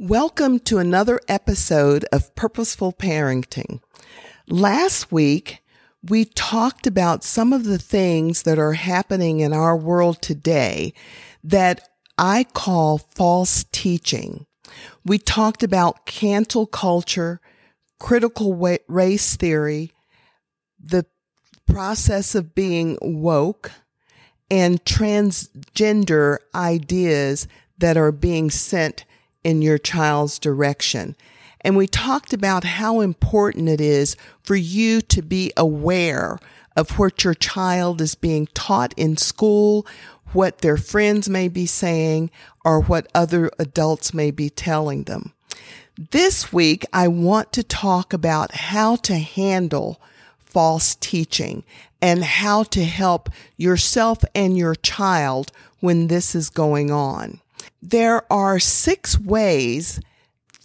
Welcome to another episode of Purposeful Parenting. Last week, we talked about some of the things that are happening in our world today that I call false teaching. We talked about cancel culture, critical race theory, the process of being woke, and transgender ideas that are being sent in your child's direction. And we talked about how important it is for you to be aware of what your child is being taught in school, what their friends may be saying, or what other adults may be telling them. This week, I want to talk about how to handle false teaching and how to help yourself and your child when this is going on. There are six ways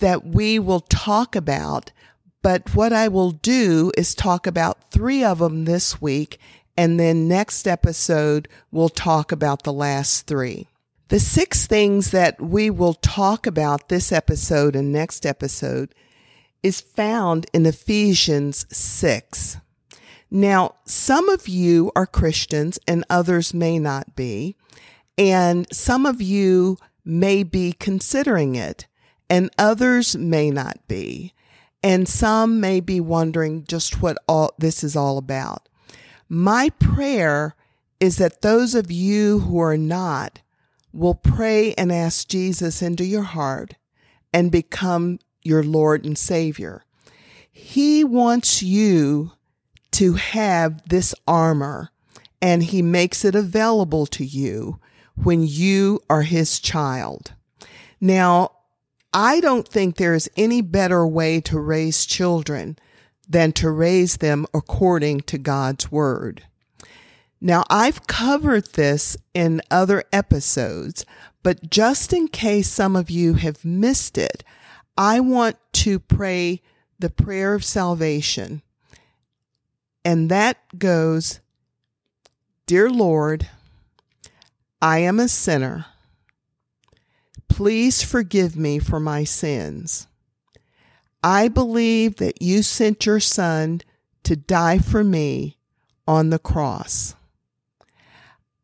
that we will talk about, but what I will do is talk about three of them this week, and then next episode we'll talk about the last three. The six things that we will talk about this episode and next episode is found in Ephesians 6. Now, some of you are Christians and others may not be. And some of you may be considering it and others may not be. And some may be wondering just what all this is all about. My prayer is that those of you who are not will pray and ask Jesus into your heart and become your Lord and Savior. He wants you to have this armor and he makes it available to you when you are his child. Now, I don't think there is any better way to raise children than to raise them according to God's word. Now, I've covered this in other episodes, but just in case some of you have missed it, I want to pray the prayer of salvation. And that goes, Dear Lord, I am a sinner. Please forgive me for my sins. I believe that you sent your son to die for me on the cross.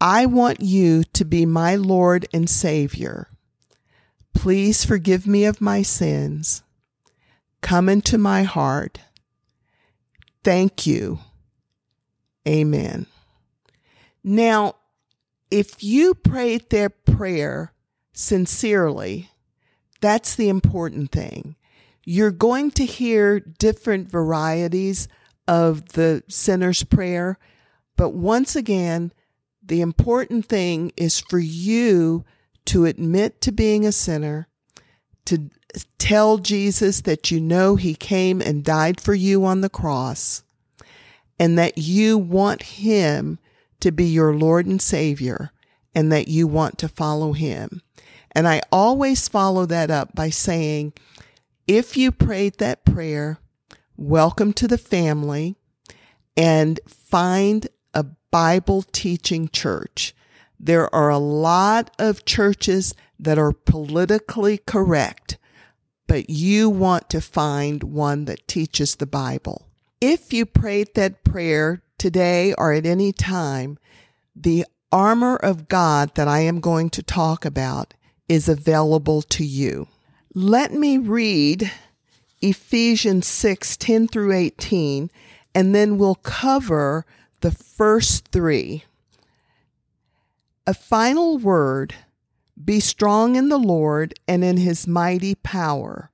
I want you to be my Lord and Savior. Please forgive me of my sins. Come into my heart. Thank you. Amen. Now, if you prayed their prayer sincerely, that's the important thing. You're going to hear different varieties of the sinner's prayer, but once again, the important thing is for you to admit to being a sinner, to tell Jesus that you know he came and died for you on the cross, and that you want him to be your Lord and Savior and that you want to follow Him. And I always follow that up by saying, if you prayed that prayer, welcome to the family and find a Bible teaching church. There are a lot of churches that are politically correct, but you want to find one that teaches the Bible. If you prayed that prayer today or at any time, the armor of God that I am going to talk about is available to you. Let me read Ephesians 6 10 through 18, and then we'll cover the first three. A final word be strong in the Lord and in his mighty power.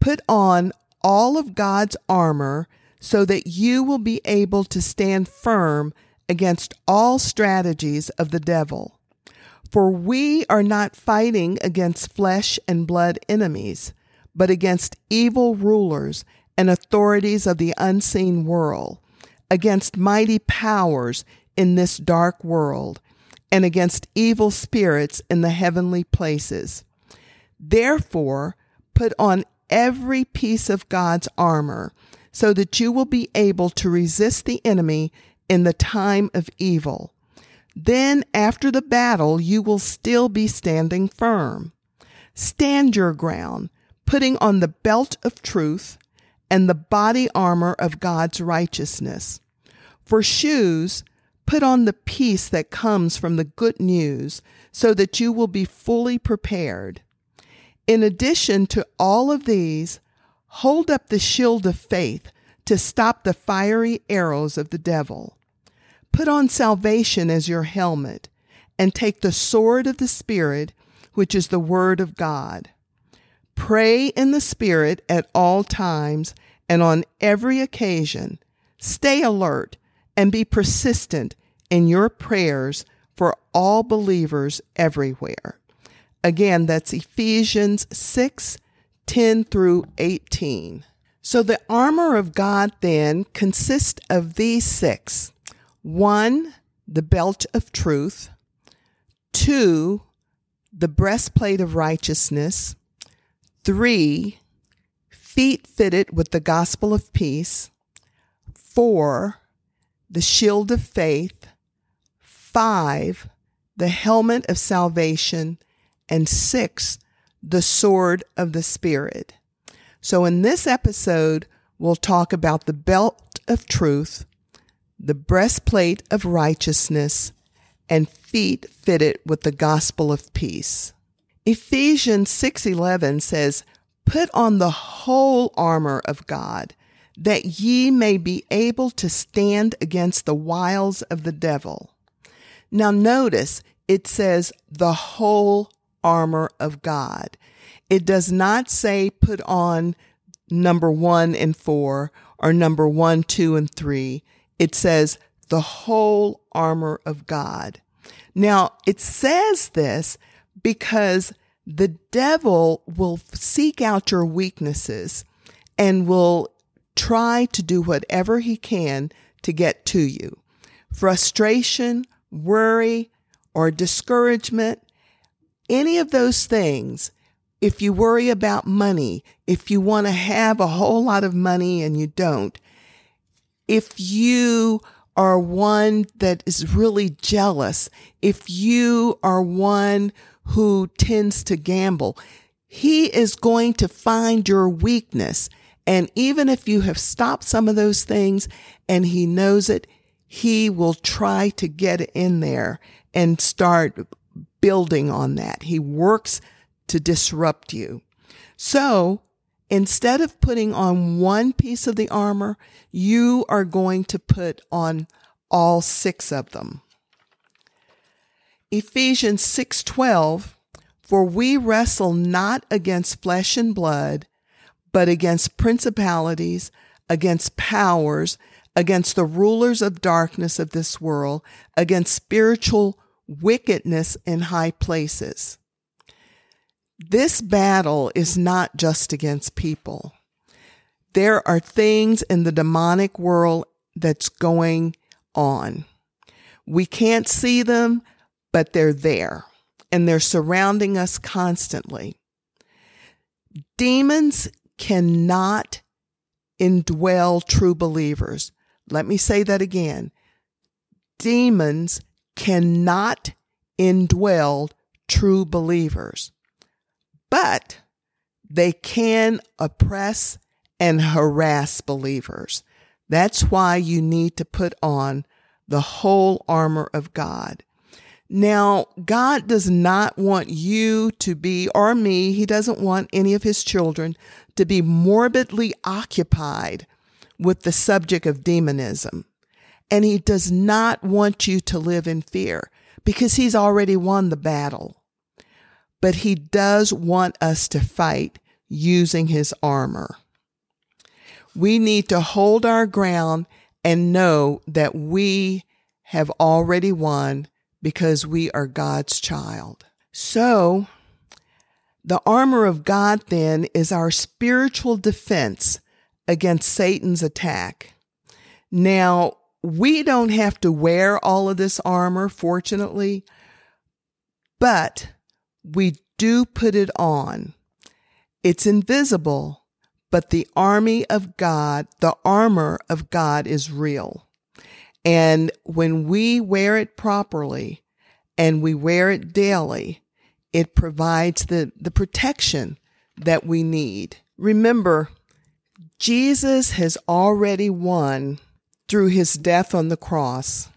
Put on all of God's armor so that you will be able to stand firm against all strategies of the devil. For we are not fighting against flesh and blood enemies, but against evil rulers and authorities of the unseen world, against mighty powers in this dark world, and against evil spirits in the heavenly places. Therefore, put on every piece of God's armor so that you will be able to resist the enemy in the time of evil. Then, after the battle, you will still be standing firm. Stand your ground, putting on the belt of truth and the body armor of God's righteousness. For shoes, put on the peace that comes from the good news so that you will be fully prepared. In addition to all of these, hold up the shield of faith to stop the fiery arrows of the devil. Put on salvation as your helmet and take the sword of the Spirit, which is the Word of God. Pray in the Spirit at all times and on every occasion. Stay alert and be persistent in your prayers for all believers everywhere. Again, that's Ephesians 6 10 through 18. So the armor of God then consists of these six. One, the belt of truth, two, the breastplate of righteousness, three, feet fitted with the gospel of peace, four, the shield of faith, five, the helmet of salvation, and six, the sword of the Spirit. So in this episode, we'll talk about the belt of truth, the breastplate of righteousness, and feet fitted with the gospel of peace. Ephesians 6:11 says, "Put on the whole armor of God, that ye may be able to stand against the wiles of the devil." Now notice it says the whole armor of God. It does not say put on number one and four or number one, two, and three. It says the whole armor of God. Now, it says this because the devil will seek out your weaknesses and will try to do whatever he can to get to you. Frustration, worry, or discouragement any of those things, if you worry about money, if you want to have a whole lot of money and you don't, if you are one that is really jealous, if you are one who tends to gamble, he is going to find your weakness. And even if you have stopped some of those things and he knows it, he will try to get in there and start building on that. He works to disrupt you. So instead of putting on one piece of the armor, you are going to put on all six of them. Ephesians 6:12 For we wrestle not against flesh and blood, but against principalities, against powers, against the rulers of darkness of this world, against spiritual wickedness in high places. This battle is not just against people. There are things in the demonic world that's going on. We can't see them, but they're there and they're surrounding us constantly. Demons cannot indwell true believers. Let me say that again. Demons cannot indwell true believers, but they can oppress and harass believers. That's why you need to put on the whole armor of God. Now, God does not want you to be, or me, He doesn't want any of His children to be morbidly occupied with the subject of demonism. And he does not want you to live in fear because he's already won the battle. But he does want us to fight using his armor. We need to hold our ground and know that we have already won because we are God's child. So, the armor of God then is our spiritual defense against Satan's attack. Now, we don't have to wear all of this armor, fortunately, but we do put it on. It's invisible, but the army of God, the armor of God is real. And when we wear it properly and we wear it daily, it provides the, the protection that we need. Remember, Jesus has already won through his death on the cross.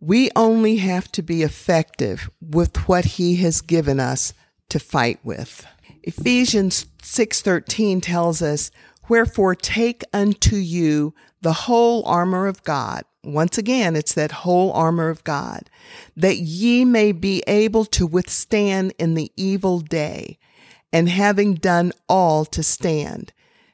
We only have to be effective with what he has given us to fight with. Ephesians 6:13 tells us, "Wherefore take unto you the whole armor of God." Once again, it's that whole armor of God, that ye may be able to withstand in the evil day, and having done all to stand.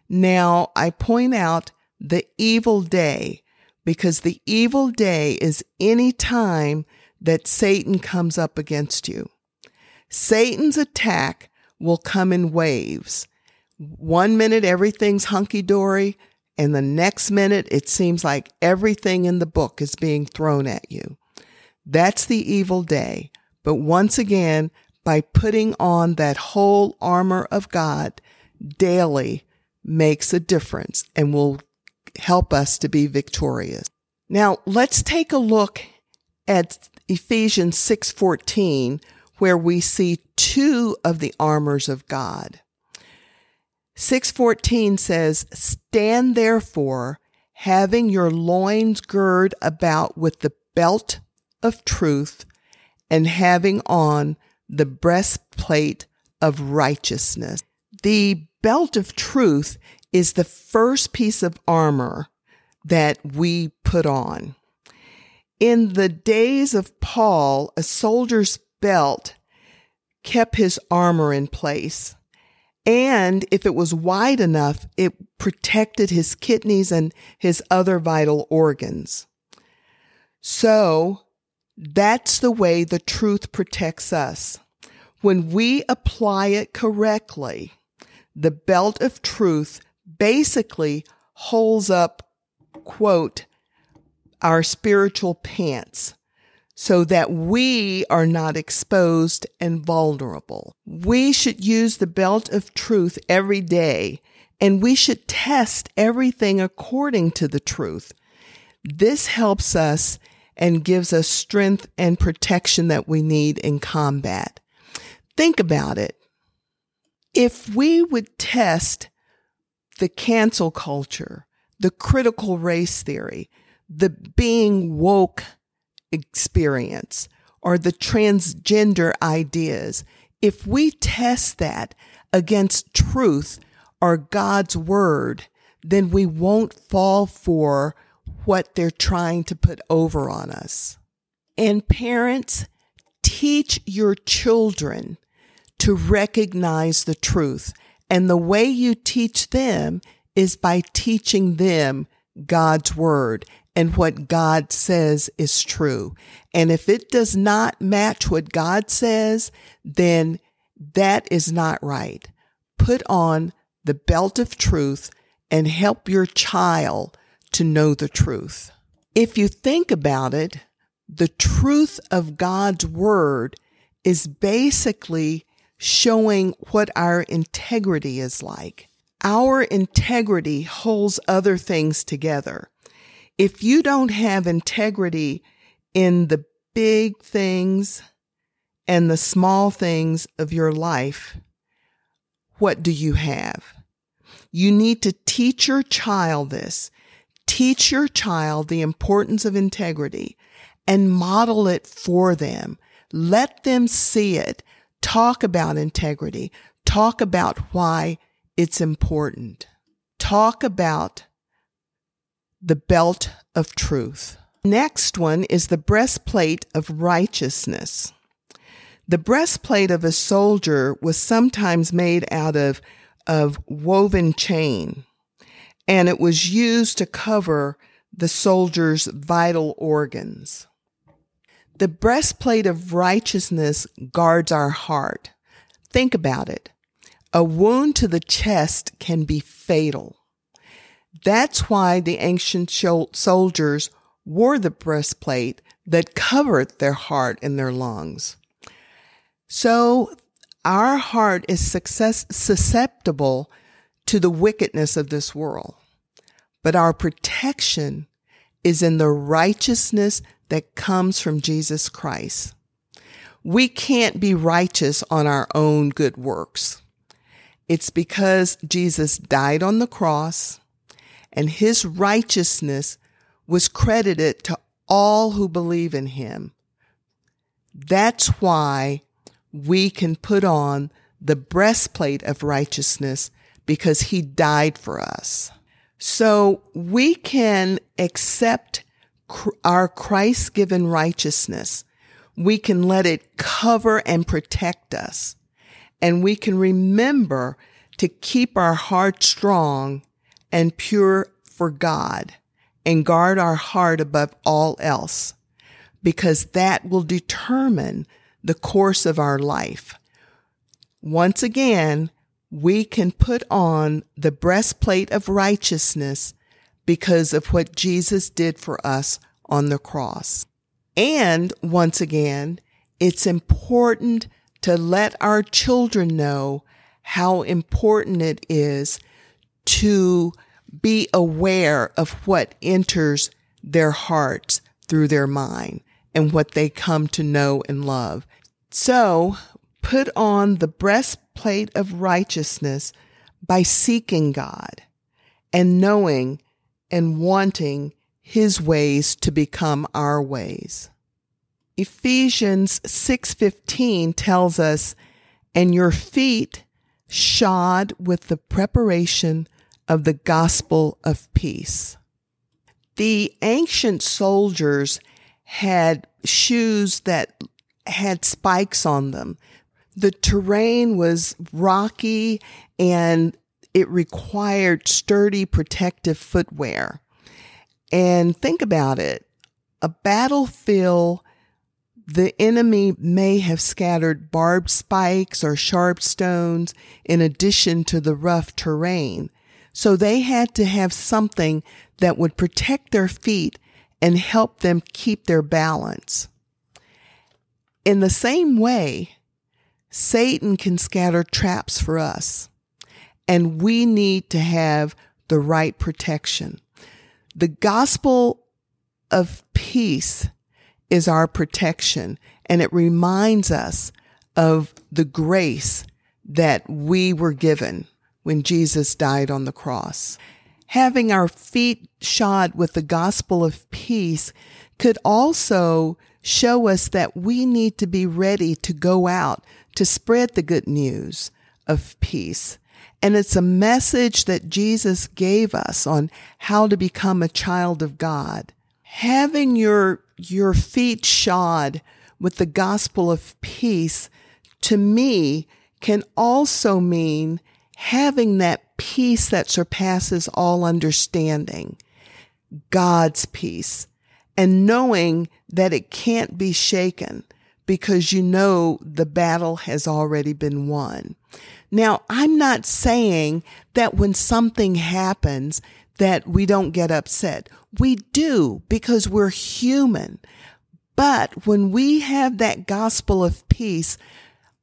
Now, I point out the evil day because the evil day is any time that Satan comes up against you. Satan's attack will come in waves. One minute, everything's hunky dory, and the next minute, it seems like everything in the book is being thrown at you. That's the evil day. But once again, by putting on that whole armor of God daily makes a difference and will help us to be victorious. Now, let's take a look at Ephesians 6:14 where we see two of the armors of God. 6:14 says, "Stand therefore, having your loins girded about with the belt of truth, and having on the breastplate of righteousness." The belt of truth is the first piece of armor that we put on. In the days of Paul, a soldier's belt kept his armor in place. And if it was wide enough, it protected his kidneys and his other vital organs. So that's the way the truth protects us. When we apply it correctly, the belt of truth basically holds up, quote, our spiritual pants so that we are not exposed and vulnerable. We should use the belt of truth every day and we should test everything according to the truth. This helps us and gives us strength and protection that we need in combat. Think about it. If we would test the cancel culture, the critical race theory, the being woke experience, or the transgender ideas, if we test that against truth or God's word, then we won't fall for what they're trying to put over on us. And parents, teach your children to recognize the truth. And the way you teach them is by teaching them God's word and what God says is true. And if it does not match what God says, then that is not right. Put on the belt of truth and help your child to know the truth. If you think about it, the truth of God's word is basically showing what our integrity is like. Our integrity holds other things together. If you don't have integrity in the big things and the small things of your life, what do you have? You need to teach your child this. Teach your child the importance of integrity and model it for them. Let them see it. Talk about integrity. Talk about why it's important. Talk about the belt of truth. Next one is the breastplate of righteousness. The breastplate of a soldier was sometimes made out of, of woven chain, and it was used to cover the soldier's vital organs. The breastplate of righteousness guards our heart. Think about it. A wound to the chest can be fatal. That's why the ancient soldiers wore the breastplate that covered their heart and their lungs. So our heart is success, susceptible to the wickedness of this world, but our protection is in the righteousness that comes from Jesus Christ. We can't be righteous on our own good works. It's because Jesus died on the cross and his righteousness was credited to all who believe in him. That's why we can put on the breastplate of righteousness because he died for us. So we can accept our Christ given righteousness. We can let it cover and protect us. And we can remember to keep our heart strong and pure for God and guard our heart above all else because that will determine the course of our life. Once again, we can put on the breastplate of righteousness because of what Jesus did for us on the cross. And once again, it's important to let our children know how important it is to be aware of what enters their hearts through their mind and what they come to know and love. So put on the breastplate of righteousness by seeking God and knowing and wanting his ways to become our ways. Ephesians 6:15 tells us, "And your feet shod with the preparation of the gospel of peace." The ancient soldiers had shoes that had spikes on them. The terrain was rocky and it required sturdy protective footwear. And think about it. A battlefield, the enemy may have scattered barbed spikes or sharp stones in addition to the rough terrain. So they had to have something that would protect their feet and help them keep their balance. In the same way, Satan can scatter traps for us, and we need to have the right protection. The gospel of peace is our protection, and it reminds us of the grace that we were given when Jesus died on the cross. Having our feet shod with the gospel of peace could also show us that we need to be ready to go out to spread the good news of peace. And it's a message that Jesus gave us on how to become a child of God. Having your, your feet shod with the gospel of peace to me can also mean having that peace that surpasses all understanding. God's peace and knowing that it can't be shaken because you know the battle has already been won. Now, I'm not saying that when something happens that we don't get upset. We do because we're human. But when we have that gospel of peace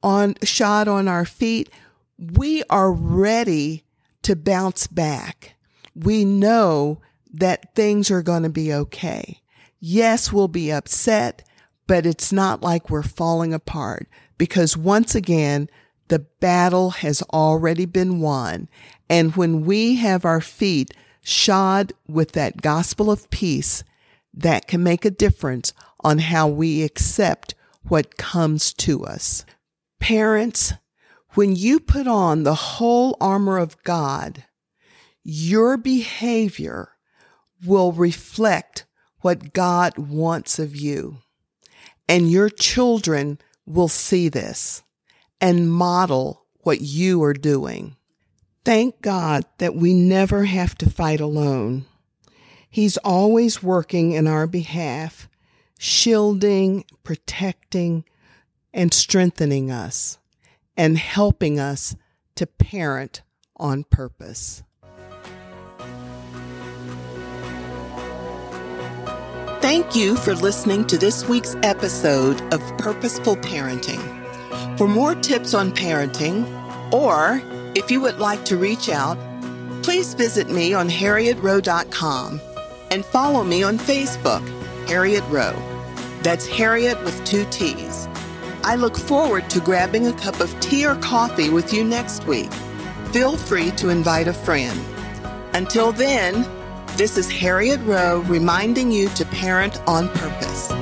on shot on our feet, we are ready to bounce back. We know that things are going to be okay. Yes, we'll be upset, but it's not like we're falling apart because once again, the battle has already been won. And when we have our feet shod with that gospel of peace, that can make a difference on how we accept what comes to us. Parents, when you put on the whole armor of God, your behavior will reflect what God wants of you. And your children will see this and model what you are doing. Thank God that we never have to fight alone. He's always working in our behalf, shielding, protecting, and strengthening us, and helping us to parent on purpose. Thank you for listening to this week's episode of Purposeful Parenting. For more tips on parenting, or if you would like to reach out, please visit me on harriettrowe.com and follow me on Facebook, Harriett Rowe. That's Harriett with two T's. I look forward to grabbing a cup of tea or coffee with you next week. Feel free to invite a friend. Until then, this is Harriett Rowe reminding you to parent on purpose.